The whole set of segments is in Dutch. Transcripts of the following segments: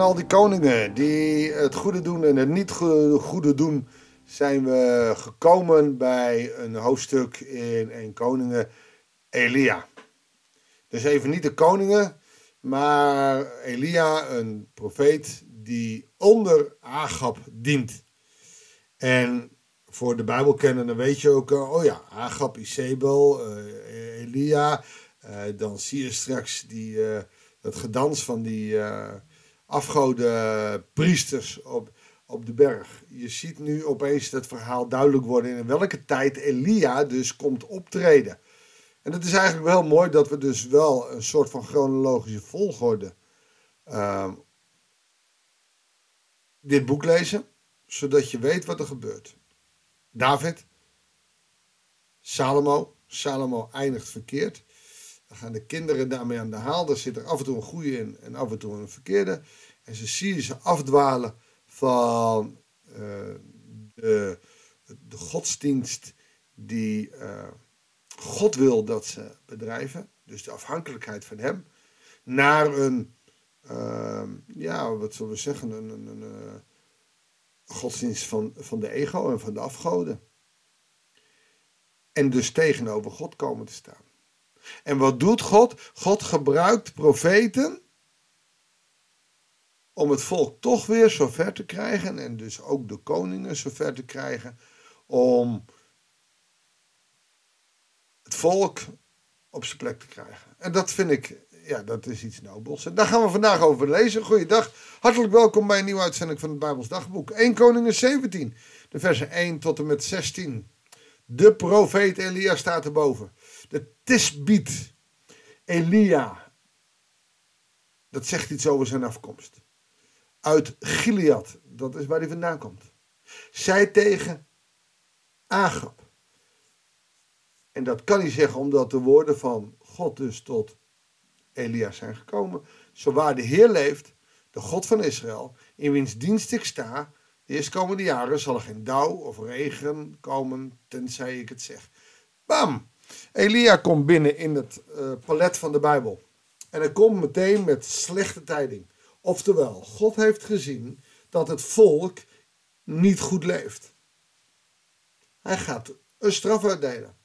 al die koningen die het goede doen en het niet goede, doen, zijn we gekomen bij een hoofdstuk in 1 Koningen, Elia. Dus even niet de koningen, maar Elia, een profeet die onder Agab dient. En voor de Bijbelkennenden weet je ook, oh ja, Agab, Isabel, uh, Elia. Uh, dan zie je straks die, uh, het gedans van die afgoden priesters op, op de berg. Je ziet nu opeens het verhaal duidelijk worden in welke tijd Elia dus komt optreden. En het is eigenlijk wel mooi dat we dus wel een soort van chronologische volgorde uh, dit boek lezen, zodat je weet wat er gebeurt. David, Salomo, Salomo eindigt verkeerd. Dan gaan de kinderen daarmee aan de haal. Daar zit er af en toe een goede in en af en toe een verkeerde. En ze zien ze afdwalen van uh, de, de, godsdienst die uh, God wil dat ze bedrijven. Dus de afhankelijkheid van Hem. Naar een, uh, ja, wat zullen we zeggen, een, een, een uh, godsdienst van, van de ego en van de afgoden. En dus tegenover God komen te staan. En wat doet God? God gebruikt profeten om het volk toch weer zover te krijgen en dus ook de koningen zover te krijgen om het volk op zijn plek te krijgen. En dat vind ik, ja, dat is iets nobels. En daar gaan we vandaag over lezen. Goeiedag, hartelijk welkom bij een nieuwe uitzending van het Bijbels Dagboek. 1 Koningen 17, de versen 1 tot en met 16. De profeet Elia staat erboven. De Tisbiet, Elia. Dat zegt iets over zijn afkomst. Uit Gilead, dat is waar hij vandaan komt. Zij tegen Agab. En dat kan hij zeggen omdat de woorden van God dus tot Elia zijn gekomen. Zo waar de Heer leeft, de God van Israël, in wiens dienst ik sta, de eerstkomende jaren zal er geen dauw of regen komen, tenzij ik het zeg. Bam! Elia komt binnen in het uh, palet van de Bijbel. En hij komt meteen met slechte tijding. Oftewel, God heeft gezien dat het volk niet goed leeft. Hij gaat een straf uitdelen.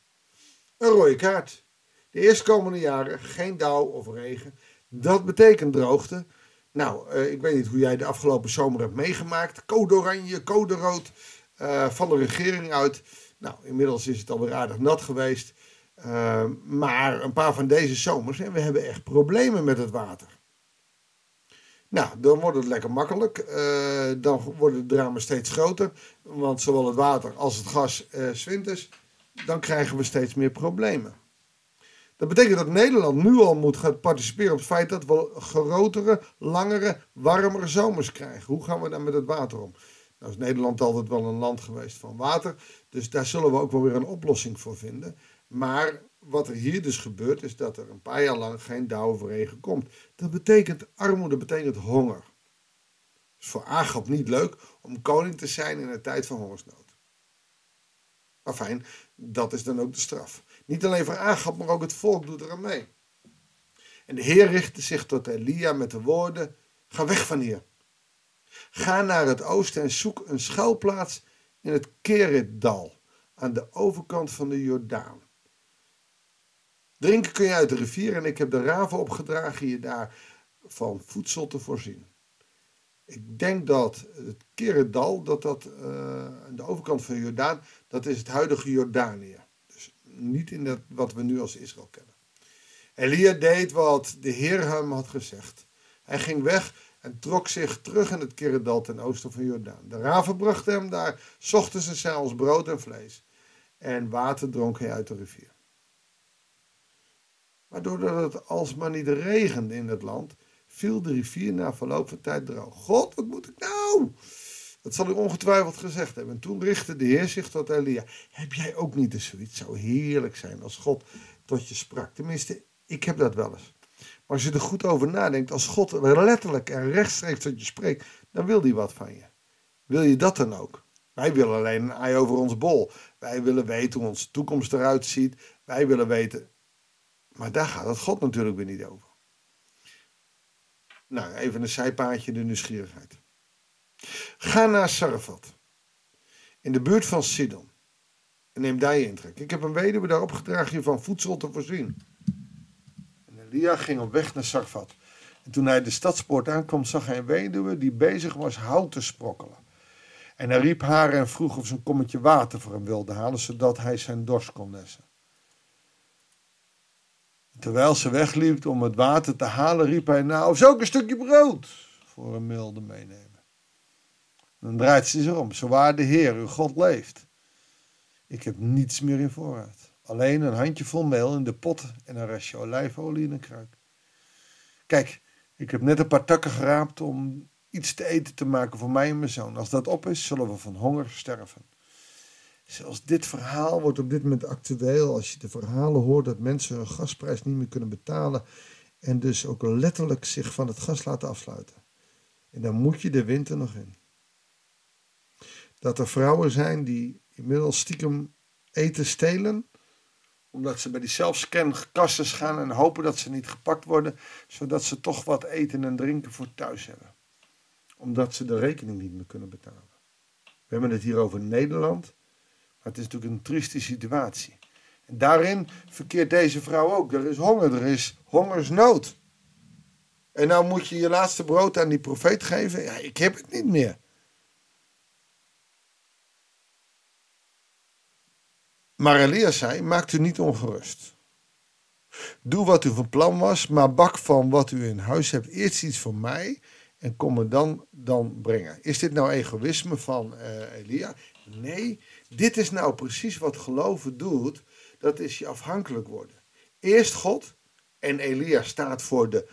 Een rode kaart. De eerstkomende jaren geen dauw of regen. Dat betekent droogte. Nou, uh, ik weet niet hoe jij de afgelopen zomer hebt meegemaakt. Code oranje, code rood uh, van de regering uit. Nou, inmiddels is het alweer aardig nat geweest. Uh, maar een paar van deze zomers en we hebben echt problemen met het water. Nou, dan wordt het lekker makkelijk. Uh, dan worden de dramen steeds groter. Want zowel het water als het gas uh, zwinters. Dan krijgen we steeds meer problemen. Dat betekent dat Nederland nu al moet gaan participeren op het feit dat we grotere, langere, warmere zomers krijgen. Hoe gaan we dan met het water om? Nou is Nederland altijd wel een land geweest van water. Dus daar zullen we ook wel weer een oplossing voor vinden. Maar wat er hier dus gebeurt, is dat er een paar jaar lang geen dauw of regen komt. Dat betekent armoede, betekent honger. Het is voor Agap niet leuk om koning te zijn in een tijd van hongersnood. Maar fijn, dat is dan ook de straf. Niet alleen voor Agap, maar ook het volk doet er aan mee. En de Heer richtte zich tot Elia met de woorden: Ga weg van hier. Ga naar het oosten en zoek een schuilplaats in het Keritdal, aan de overkant van de Jordaan. Drinken kun je uit de rivier en ik heb de raven opgedragen je daar van voedsel te voorzien. Ik denk dat het Keredal, dat dat uh, aan de overkant van Jordaan, dat is het huidige Jordanië. Dus niet in dat, wat we nu als Israël kennen. Elia deed wat de Heer hem had gezegd. Hij ging weg en trok zich terug in het Keredal ten oosten van Jordaan. De raven brachten hem daar, ochtends en s'avonds brood en vlees. En water dronk hij uit de rivier. Maar doordat het alsmaar niet regende in het land, viel de rivier na verloop van tijd droog. God, wat moet ik nou? Dat zal u ongetwijfeld gezegd hebben. En toen richtte de Heer zich tot Elia. Heb jij ook niet eens zoiets? Zou heerlijk zijn als God tot je sprak. Tenminste, ik heb dat wel eens. Maar als je er goed over nadenkt, als God letterlijk en rechtstreeks tot je spreekt, dan wil hij wat van je. Wil je dat dan ook? Wij willen alleen een ei over ons bol. Wij willen weten hoe onze toekomst eruit ziet. Wij willen weten maar daar gaat het God natuurlijk weer niet over. Nou, even een zijpaadje, de nieuwsgierigheid. Ga naar Sarfat, in de buurt van Sidon. En neem daar je intrek. Ik heb een weduwe daar opgedragen je van voedsel te voorzien. En Elia ging op weg naar Sarfat. En toen hij de stadspoort aankwam, zag hij een weduwe die bezig was hout te sprokkelen. En hij riep haar en vroeg of ze een kommetje water voor hem wilde halen, zodat hij zijn dorst kon lessen. Terwijl ze wegliep om het water te halen, riep hij nou, of ik een stukje brood voor een milde meenemen? Dan draait ze zich om. Zo waar de Heer, uw God, leeft. Ik heb niets meer in voorraad. Alleen een handjevol meel in de pot en een restje olijfolie in een kruik. Kijk, ik heb net een paar takken geraapt om iets te eten te maken voor mij en mijn zoon. Als dat op is, zullen we van honger sterven. Zelfs dit verhaal wordt op dit moment actueel. Als je de verhalen hoort dat mensen hun gasprijs niet meer kunnen betalen. En dus ook letterlijk zich van het gas laten afsluiten. En dan moet je de winter nog in. Dat er vrouwen zijn die inmiddels stiekem eten stelen. Omdat ze bij die zelfscankassen gaan en hopen dat ze niet gepakt worden. Zodat ze toch wat eten en drinken voor thuis hebben. Omdat ze de rekening niet meer kunnen betalen. We hebben het hier over Nederland. Het is natuurlijk een trieste situatie. En daarin verkeert deze vrouw ook. Er is honger, er is hongersnood. En nou moet je je laatste brood aan die profeet geven. Ja, ik heb het niet meer. Maar Elias zei, maakt u niet ongerust. Doe wat u van plan was, maar bak van wat u in huis hebt eerst iets voor mij en kom me dan, dan brengen. Is dit nou egoïsme van uh, Elia? Nee, dit is nou precies wat geloven doet. Dat is je afhankelijk worden. Eerst God en Elia staat voor de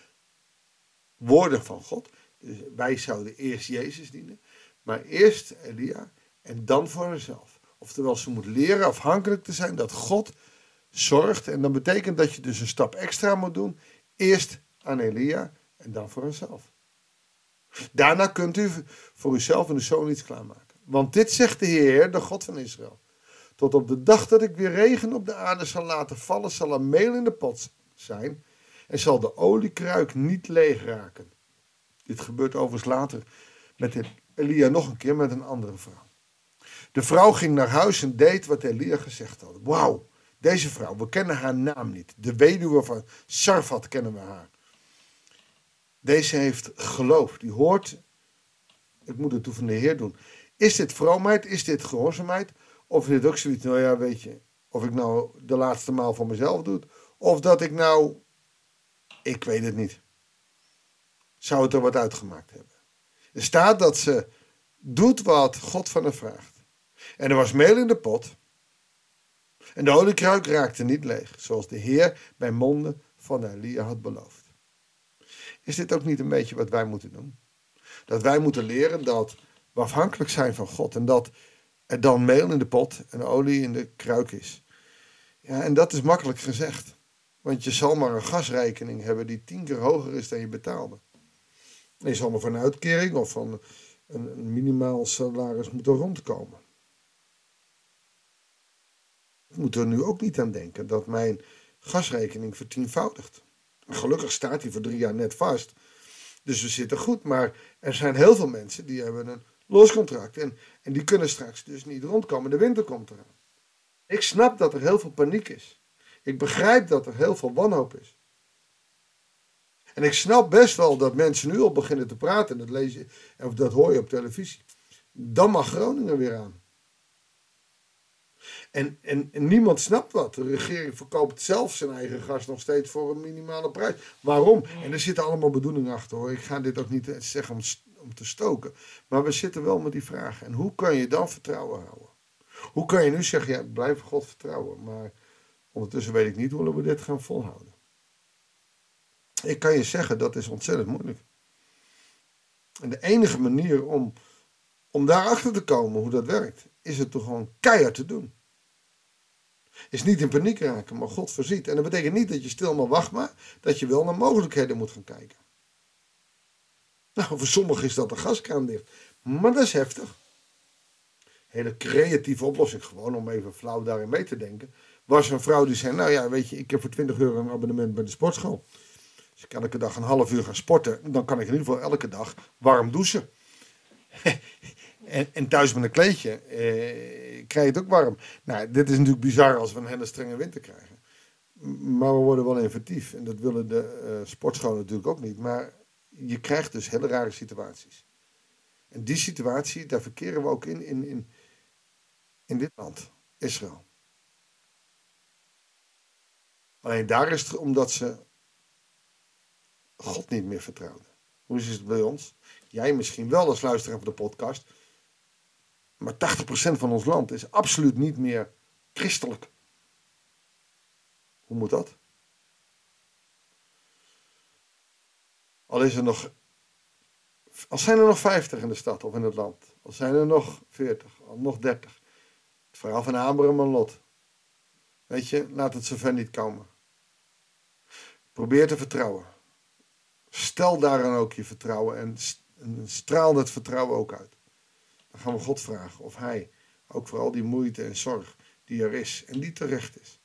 woorden van God. Dus wij zouden eerst Jezus dienen. Maar eerst Elia en dan voor haarzelf. Oftewel, ze moet leren afhankelijk te zijn dat God zorgt. En dat betekent dat je dus een stap extra moet doen. Eerst aan Elia en dan voor haarzelf. Daarna kunt u voor uzelf en uw zoon iets klaarmaken. Want dit zegt de Heer, de God van Israël. Tot op de dag dat ik weer regen op de aarde zal laten vallen, zal er meel in de pot zijn en zal de oliekruik niet leeg raken. Dit gebeurt overigens later met Elia nog een keer met een andere vrouw. De vrouw ging naar huis en deed wat Elia gezegd had. Wauw, deze vrouw, we kennen haar naam niet. De weduwe van Sarfat kennen we haar. Deze heeft geloof, die hoort, ik moet het toe van de Heer doen. Is dit vroomheid? Is dit gehoorzaamheid? Of is dit ook zoiets, nou ja, weet je, of ik nou de laatste maal voor mezelf doe, of dat ik nou, ik weet het niet. Zou het er wat uitgemaakt hebben? Er staat dat ze doet wat God van haar vraagt. En er was meel in de pot. En de oliekruik raakte niet leeg, zoals de Heer bij monden van Elia had beloofd. Is dit ook niet een beetje wat wij moeten doen? Dat wij moeten leren dat afhankelijk zijn van God. En dat er dan meel in de pot en olie in de kruik is. Ja, en dat is makkelijk gezegd. Want je zal maar een gasrekening hebben die tien keer hoger is dan je betaalde. En je zal maar van een uitkering of van een, minimaal salaris moeten rondkomen. Ik moet nu ook niet aan denken dat mijn gasrekening vertienvoudigt. Gelukkig staat die voor drie jaar net vast. Dus we zitten goed. Maar er zijn heel veel mensen die hebben een loscontract. En, en die kunnen straks dus niet rondkomen. De winter komt eraan. Ik snap dat er heel veel paniek is. Ik begrijp dat er heel veel wanhoop is. En ik snap best wel dat mensen nu al beginnen te praten. Dat lees je, of dat hoor je op televisie. Dan mag Groningen weer aan. En, en, niemand snapt wat. De regering verkoopt zelf zijn eigen gas nog steeds voor een minimale prijs. Waarom? En er zitten allemaal bedoelingen achter hoor. Ik ga dit ook niet zeggen om om te stoken. Maar we zitten wel met die vraag. En hoe kan je dan vertrouwen houden? Hoe kan je nu zeggen, ja, blijf God vertrouwen. Maar ondertussen weet ik niet hoe we dit gaan volhouden. Ik kan je zeggen, dat is ontzettend moeilijk. En de enige manier om, om daarachter te komen hoe dat werkt, is het toch gewoon keihard te doen. Is niet in paniek raken, maar God voorziet. En dat betekent niet dat je stil maar wacht maar, dat je wel naar mogelijkheden moet gaan kijken. Nou, voor sommigen is dat de gaskraan dicht. Maar dat is heftig. Hele creatieve oplossing, gewoon om even flauw daarin mee te denken. Was een vrouw die zei: Nou ja, weet je, ik heb voor 20 euro een abonnement bij de sportschool. Als ik elke dag een half uur ga sporten, dan kan ik in ieder geval elke dag warm douchen. en, en, thuis met een kleedje eh, krijg je het ook warm. Nou, dit is natuurlijk bizar als we een hele strenge winter krijgen. Maar we worden wel inventief. En dat willen de uh, sportscholen natuurlijk ook niet. Maar je krijgt dus hele rare situaties. En die situatie, daar verkeren we ook in, in, in, in dit land, Israël. Alleen daar is het omdat ze God niet meer vertrouwden. Hoe is het bij ons? Jij misschien wel als luisteraar van de podcast. Maar 80% van ons land is absoluut niet meer christelijk. Hoe moet dat? Al is er nog. Al zijn er nog 50 in de stad of in het land. Al zijn er nog 40, al nog 30. Het verhaal van Abraham en Lot. Weet je, laat het zover niet komen. Probeer te vertrouwen. Stel daaraan ook je vertrouwen en, en straal dat vertrouwen ook uit. Dan gaan we God vragen of Hij ook voor al die moeite en zorg die er is en die terecht is,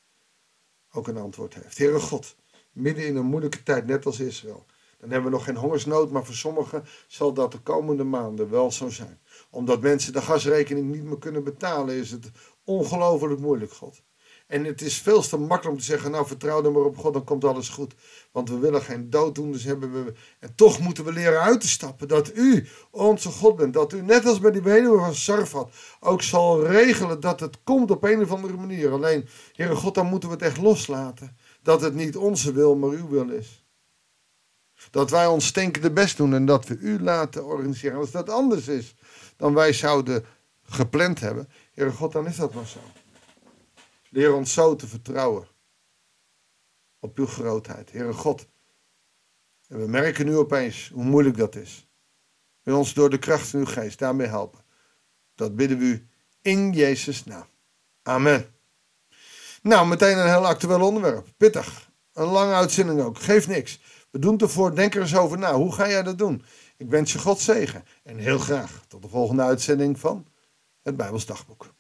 ook een antwoord heeft. Heere God, midden in een moeilijke tijd, net als Israël, dan hebben we nog geen hongersnood, maar voor sommigen zal dat de komende maanden wel zo zijn. Omdat mensen de gasrekening niet meer kunnen betalen, is het ongelooflijk moeilijk, God. En het is veel te makkelijk om te zeggen, nou vertrouw er maar op God, dan komt alles goed. Want we willen geen dooddoeners hebben. We, en toch moeten we leren uit te stappen dat u onze God bent. Dat u, net als bij die weduwe van Sarfat, ook zal regelen dat het komt op een of andere manier. Alleen, Heere God, dan moeten we het echt loslaten. Dat het niet onze wil, maar uw wil is. Dat wij ons stinkende best doen en dat we u laten organiseren. Als dat anders is dan wij zouden gepland hebben, Heere God, dan is dat maar zo. Leer ons zo te vertrouwen op uw grootheid, Heere God. En we merken nu opeens hoe moeilijk dat is. Wil ons door de kracht van uw geest daarmee helpen. Dat bidden we u in Jezus' naam. Amen. Nou, meteen een heel actueel onderwerp. Pittig. Een lange uitzending ook. Geeft niks. We doen ervoor. Denk er eens over na. Hoe ga jij dat doen? Ik wens je God zegen. En heel graag tot de volgende uitzending van het Bijbels Dagboek.